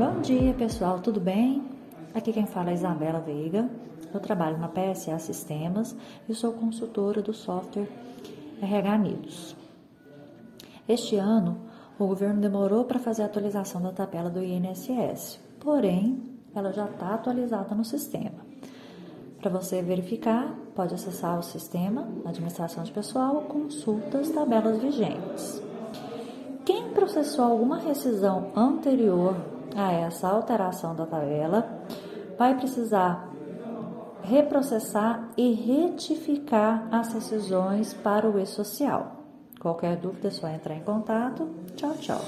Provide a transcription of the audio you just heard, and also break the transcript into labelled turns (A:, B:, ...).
A: Bom dia, pessoal, tudo bem? Aqui quem fala é Isabela Veiga. Eu trabalho na PSA Sistemas e sou consultora do software RH Nidos. Este ano, o governo demorou para fazer a atualização da tabela do INSS, porém, ela já está atualizada no sistema. Para você verificar, pode acessar o sistema Administração de Pessoal, Consultas, Tabelas Vigentes. Quem processou alguma rescisão anterior a essa alteração da tabela, vai precisar reprocessar e retificar as decisões para o e-social. Qualquer dúvida é só entrar em contato. Tchau, tchau.